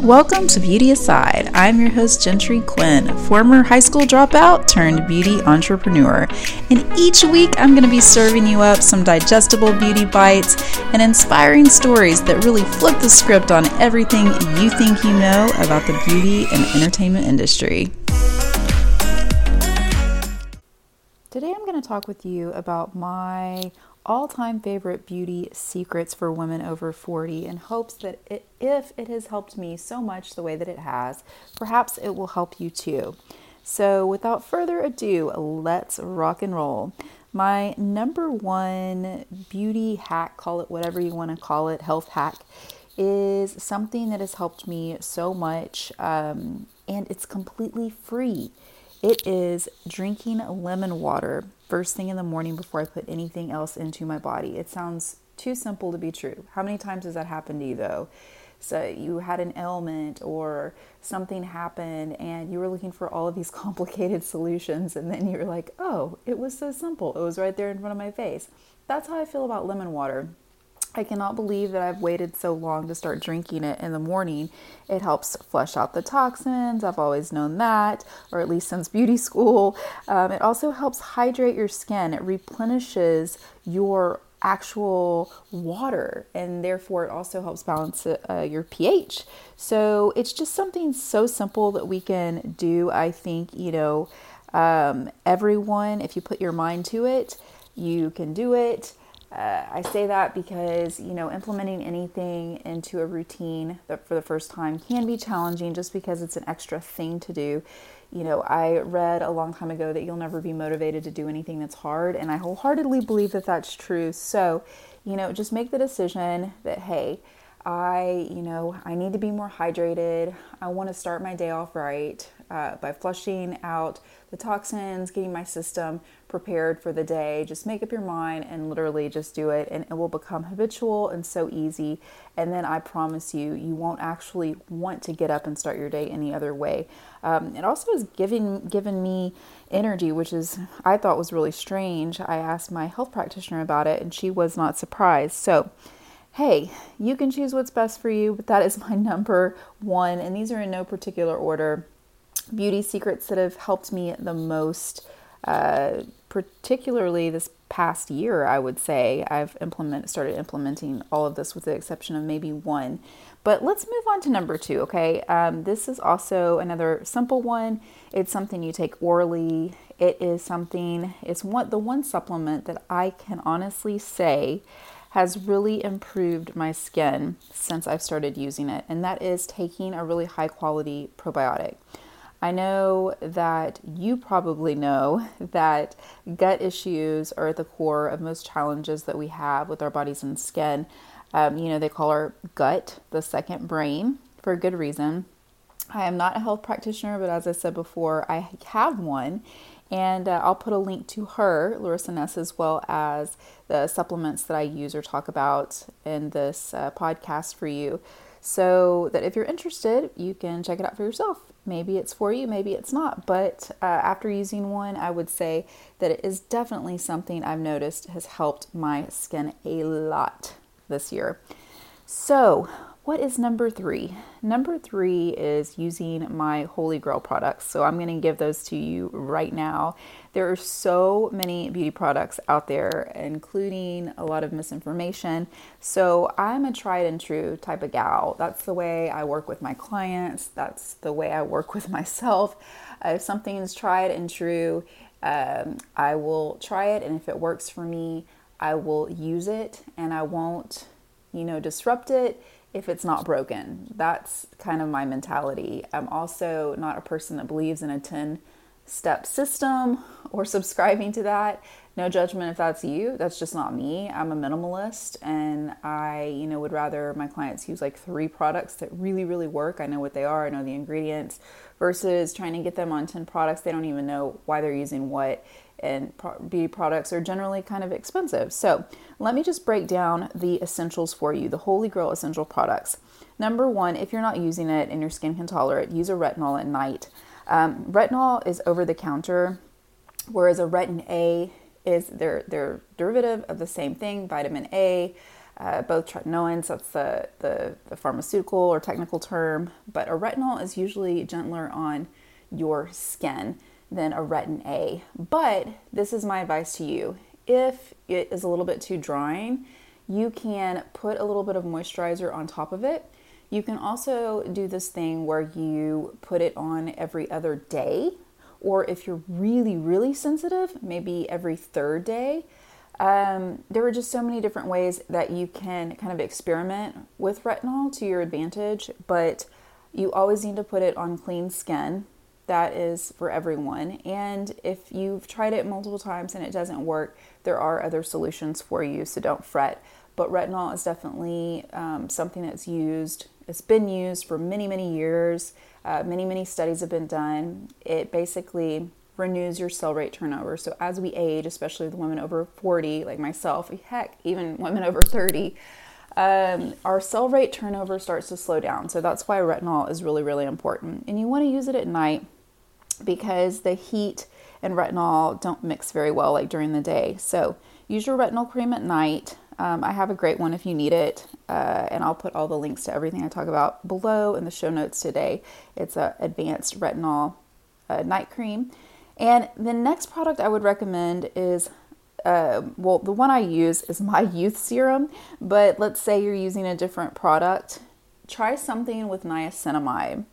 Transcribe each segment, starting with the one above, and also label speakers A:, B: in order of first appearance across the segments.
A: Welcome to Beauty Aside. I'm your host, Gentry Quinn, former high school dropout turned beauty entrepreneur. And each week, I'm going to be serving you up some digestible beauty bites and inspiring stories that really flip the script on everything you think you know about the beauty and entertainment industry. Today, I'm going to talk with you about my all time favorite beauty secrets for women over 40 in hopes that it, if it has helped me so much the way that it has, perhaps it will help you too. So, without further ado, let's rock and roll. My number one beauty hack, call it whatever you want to call it, health hack, is something that has helped me so much um, and it's completely free. It is drinking lemon water first thing in the morning before I put anything else into my body. It sounds too simple to be true. How many times has that happened to you though? So you had an ailment or something happened and you were looking for all of these complicated solutions and then you were like, "Oh, it was so simple. It was right there in front of my face." That's how I feel about lemon water. I cannot believe that I've waited so long to start drinking it in the morning. It helps flush out the toxins. I've always known that, or at least since beauty school. Um, it also helps hydrate your skin, it replenishes your actual water and therefore it also helps balance uh, your pH. So it's just something so simple that we can do. I think, you know, um, everyone, if you put your mind to it, you can do it. Uh, I say that because, you know, implementing anything into a routine for the first time can be challenging just because it's an extra thing to do. You know, I read a long time ago that you'll never be motivated to do anything that's hard, and I wholeheartedly believe that that's true. So, you know, just make the decision that, hey, I, you know, I need to be more hydrated. I want to start my day off right uh, by flushing out the toxins, getting my system prepared for the day. Just make up your mind and literally just do it, and it will become habitual and so easy. And then I promise you, you won't actually want to get up and start your day any other way. Um, it also has given given me energy, which is I thought was really strange. I asked my health practitioner about it, and she was not surprised. So hey, you can choose what's best for you, but that is my number one. And these are in no particular order beauty secrets that have helped me the most, uh, particularly this past year, I would say. I've implement, started implementing all of this with the exception of maybe one. But let's move on to number two, okay? Um, this is also another simple one. It's something you take orally. It is something, it's one, the one supplement that I can honestly say has really improved my skin since I've started using it, and that is taking a really high quality probiotic. I know that you probably know that gut issues are at the core of most challenges that we have with our bodies and skin. Um, you know, they call our gut the second brain for a good reason. I am not a health practitioner, but as I said before, I have one. And uh, I'll put a link to her, Larissa Ness, as well as the supplements that I use or talk about in this uh, podcast for you. So that if you're interested, you can check it out for yourself. Maybe it's for you, maybe it's not. But uh, after using one, I would say that it is definitely something I've noticed has helped my skin a lot this year. So, what is number three? Number three is using my Holy Grail products. So I'm going to give those to you right now. There are so many beauty products out there, including a lot of misinformation. So I'm a tried and true type of gal. That's the way I work with my clients, that's the way I work with myself. Uh, if something is tried and true, um, I will try it, and if it works for me, I will use it and I won't, you know, disrupt it if it's not broken. That's kind of my mentality. I'm also not a person that believes in a 10 step system or subscribing to that. No judgment if that's you. That's just not me. I'm a minimalist and I, you know, would rather my clients use like three products that really really work. I know what they are, I know the ingredients versus trying to get them on 10 products they don't even know why they're using what and beauty products are generally kind of expensive. So, let me just break down the essentials for you the Holy Grail essential products. Number one, if you're not using it and your skin can tolerate, use a retinol at night. Um, retinol is over the counter, whereas a retin A is their their derivative of the same thing, vitamin A. uh, both tretinoins, that's the, the, the pharmaceutical or technical term, but a retinol is usually gentler on your skin than a retin A. But this is my advice to you. If it is a little bit too drying, you can put a little bit of moisturizer on top of it. You can also do this thing where you put it on every other day, or if you're really, really sensitive, maybe every third day. Um, there are just so many different ways that you can kind of experiment with retinol to your advantage, but you always need to put it on clean skin. That is for everyone. And if you've tried it multiple times and it doesn't work, there are other solutions for you, so don't fret. But retinol is definitely um, something that's used, it's been used for many, many years. Uh, many, many studies have been done. It basically renews your cell rate turnover. So as we age, especially the women over 40, like myself, heck, even women over 30, um, our cell rate turnover starts to slow down. So that's why retinol is really, really important. And you want to use it at night because the heat and retinol don't mix very well like during the day. So use your retinol cream at night. Um, I have a great one if you need it, uh, and I'll put all the links to everything I talk about below in the show notes today. It's a advanced retinol uh, night cream. And the next product I would recommend is uh, well, the one I use is my youth serum, but let's say you're using a different product, try something with niacinamide.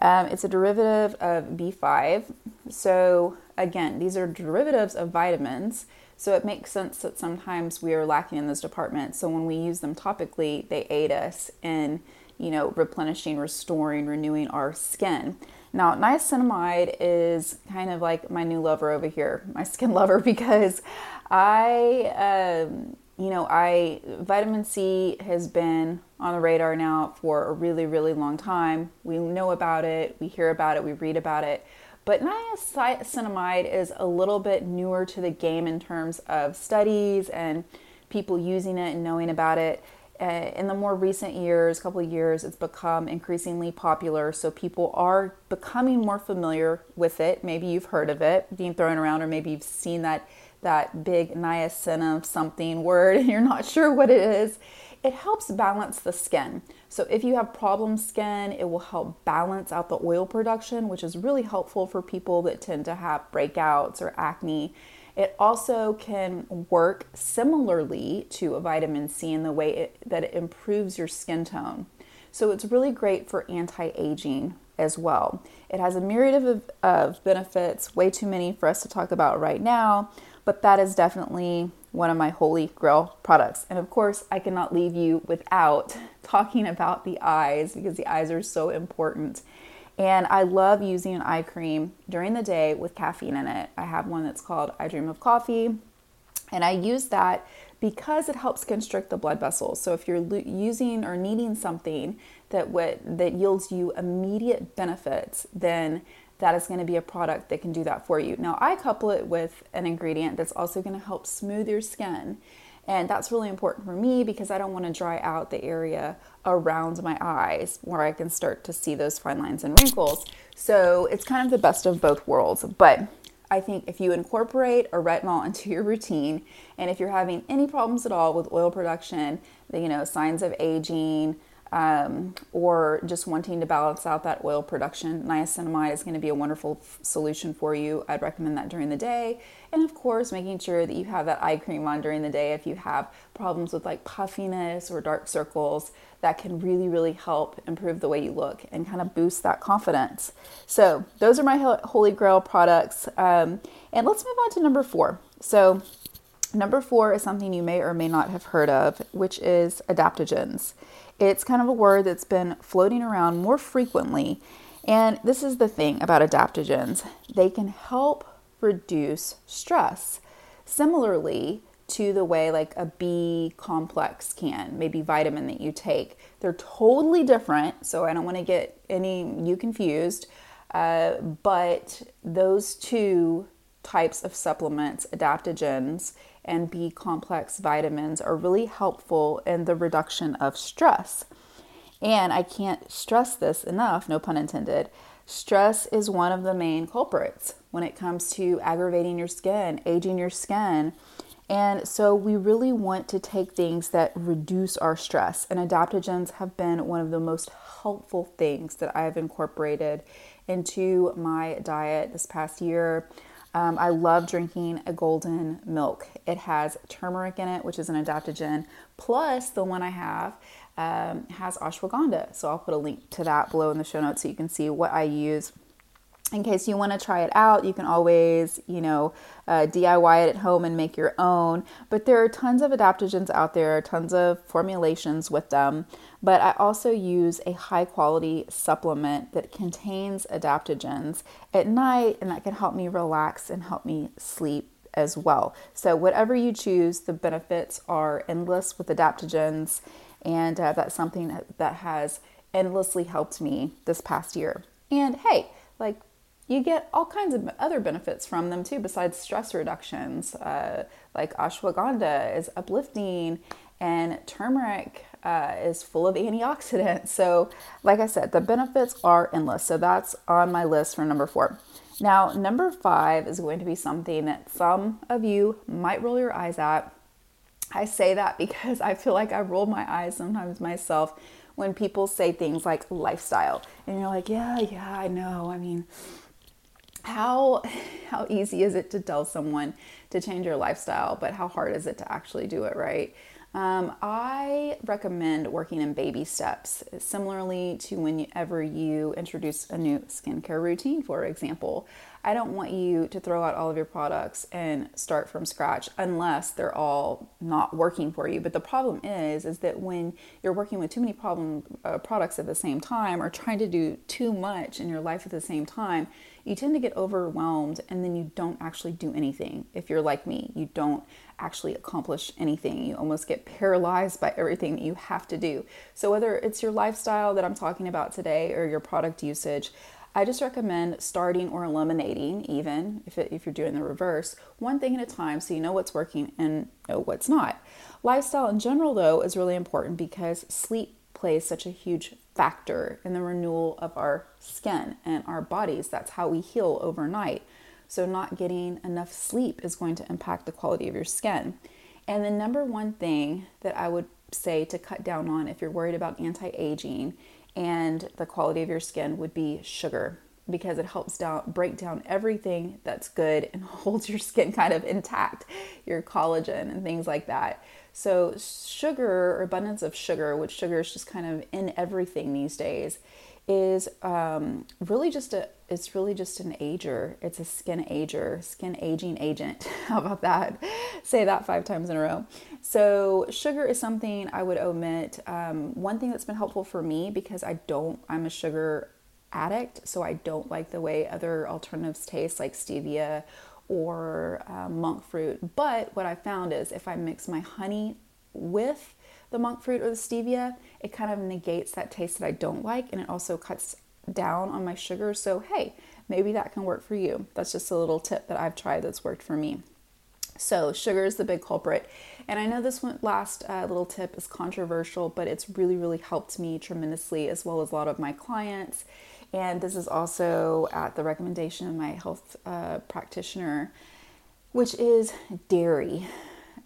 A: Um, it's a derivative of B5. So, again, these are derivatives of vitamins. So, it makes sense that sometimes we are lacking in those departments. So, when we use them topically, they aid us in, you know, replenishing, restoring, renewing our skin. Now, niacinamide is kind of like my new lover over here, my skin lover, because I, um, you know, I vitamin C has been on the radar now for a really, really long time. We know about it, we hear about it, we read about it. But niacinamide is a little bit newer to the game in terms of studies and people using it and knowing about it. Uh, in the more recent years, a couple of years, it's become increasingly popular. So people are becoming more familiar with it. Maybe you've heard of it being thrown around, or maybe you've seen that that big niacin something word and you're not sure what it is. It helps balance the skin. So if you have problem skin, it will help balance out the oil production, which is really helpful for people that tend to have breakouts or acne. It also can work similarly to a vitamin C in the way it, that it improves your skin tone. So it's really great for anti aging as well. It has a myriad of, of benefits, way too many for us to talk about right now, but that is definitely one of my holy grail products. And of course, I cannot leave you without talking about the eyes because the eyes are so important and I love using an eye cream during the day with caffeine in it. I have one that's called I Dream of Coffee, and I use that because it helps constrict the blood vessels. So if you're lo- using or needing something that w- that yields you immediate benefits, then that is going to be a product that can do that for you. Now, I couple it with an ingredient that's also going to help smooth your skin. And that's really important for me because I don't want to dry out the area around my eyes where I can start to see those fine lines and wrinkles. So it's kind of the best of both worlds. But I think if you incorporate a retinol into your routine, and if you're having any problems at all with oil production, you know, signs of aging, um, or just wanting to balance out that oil production, niacinamide is going to be a wonderful f- solution for you. I'd recommend that during the day. And of course, making sure that you have that eye cream on during the day if you have problems with like puffiness or dark circles. That can really, really help improve the way you look and kind of boost that confidence. So, those are my holy grail products. Um, and let's move on to number four. So, number four is something you may or may not have heard of, which is adaptogens. It's kind of a word that's been floating around more frequently. And this is the thing about adaptogens they can help reduce stress. Similarly, to the way like a B complex can, maybe vitamin that you take. They're totally different, so I don't want to get any you confused. Uh, but those two types of supplements, adaptogens and B complex vitamins, are really helpful in the reduction of stress. And I can't stress this enough, no pun intended. Stress is one of the main culprits when it comes to aggravating your skin, aging your skin. And so we really want to take things that reduce our stress. And adaptogens have been one of the most helpful things that I've incorporated into my diet this past year. Um, I love drinking a golden milk. It has turmeric in it, which is an adaptogen, plus the one I have um, has ashwagandha. So I'll put a link to that below in the show notes so you can see what I use in case you want to try it out, you can always, you know, uh, DIY it at home and make your own. But there are tons of adaptogens out there, tons of formulations with them. But I also use a high quality supplement that contains adaptogens at night, and that can help me relax and help me sleep as well. So, whatever you choose, the benefits are endless with adaptogens, and uh, that's something that, that has endlessly helped me this past year. And hey, like you get all kinds of other benefits from them too, besides stress reductions. Uh, like ashwagandha is uplifting, and turmeric uh, is full of antioxidants. So, like I said, the benefits are endless. So, that's on my list for number four. Now, number five is going to be something that some of you might roll your eyes at. I say that because I feel like I roll my eyes sometimes myself when people say things like lifestyle. And you're like, yeah, yeah, I know. I mean, how how easy is it to tell someone to change your lifestyle but how hard is it to actually do it right um, I recommend working in baby steps, similarly to whenever you introduce a new skincare routine, for example. I don't want you to throw out all of your products and start from scratch unless they're all not working for you. But the problem is, is that when you're working with too many problem uh, products at the same time or trying to do too much in your life at the same time, you tend to get overwhelmed and then you don't actually do anything. If you're like me, you don't actually accomplish anything. You almost get paralyzed by everything that you have to do. So, whether it's your lifestyle that I'm talking about today or your product usage, I just recommend starting or eliminating, even if, it, if you're doing the reverse, one thing at a time so you know what's working and know what's not. Lifestyle in general, though, is really important because sleep plays such a huge factor in the renewal of our skin and our bodies. That's how we heal overnight. So, not getting enough sleep is going to impact the quality of your skin. And the number one thing that I would say to cut down on if you're worried about anti aging and the quality of your skin would be sugar because it helps down break down everything that's good and holds your skin kind of intact, your collagen and things like that. So sugar or abundance of sugar, which sugar is just kind of in everything these days, is um, really just a it's really just an ager. It's a skin ager, skin aging agent. How about that? Say that five times in a row. So sugar is something I would omit. Um, one thing that's been helpful for me because I don't I'm a sugar addict, so I don't like the way other alternatives taste, like stevia or uh, monk fruit. But what I found is if I mix my honey with the monk fruit or the stevia, it kind of negates that taste that I don't like and it also cuts down on my sugar. So, hey, maybe that can work for you. That's just a little tip that I've tried that's worked for me. So, sugar is the big culprit. And I know this one last uh, little tip is controversial, but it's really, really helped me tremendously, as well as a lot of my clients. And this is also at the recommendation of my health uh, practitioner, which is dairy.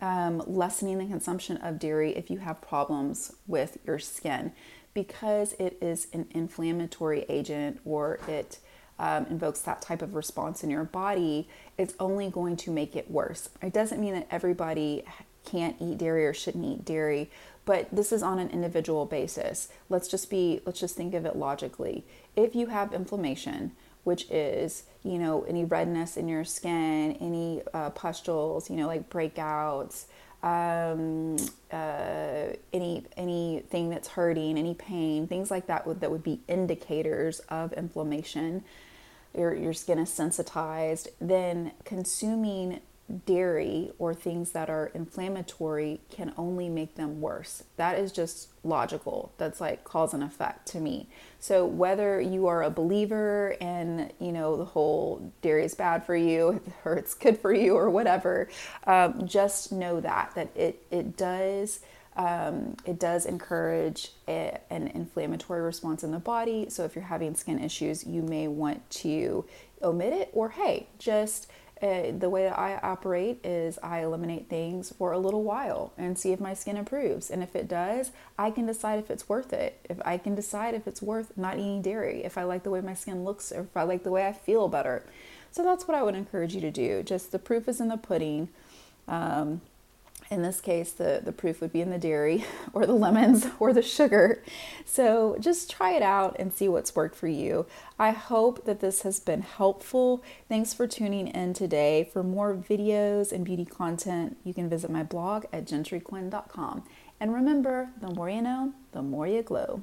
A: Um, lessening the consumption of dairy if you have problems with your skin because it is an inflammatory agent or it um, invokes that type of response in your body, it's only going to make it worse. It doesn't mean that everybody can't eat dairy or shouldn't eat dairy, but this is on an individual basis. Let's just be let's just think of it logically. If you have inflammation, which is you know any redness in your skin, any uh, pustules, you know like breakouts, um, uh, any anything that's hurting, any pain, things like that would, that would be indicators of inflammation. Your your skin is sensitized. Then consuming dairy or things that are inflammatory can only make them worse. That is just logical. That's like cause and effect to me. So whether you are a believer in, you know, the whole dairy is bad for you or it's good for you or whatever, um, just know that that it it does. Um, it does encourage a, an inflammatory response in the body. So, if you're having skin issues, you may want to omit it, or hey, just uh, the way that I operate is I eliminate things for a little while and see if my skin improves. And if it does, I can decide if it's worth it. If I can decide if it's worth not eating dairy, if I like the way my skin looks, or if I like the way I feel better. So that's what I would encourage you to do. Just the proof is in the pudding. Um, in this case, the, the proof would be in the dairy or the lemons or the sugar. So just try it out and see what's worked for you. I hope that this has been helpful. Thanks for tuning in today. For more videos and beauty content, you can visit my blog at gentryquinn.com. And remember, the more you know, the more you glow.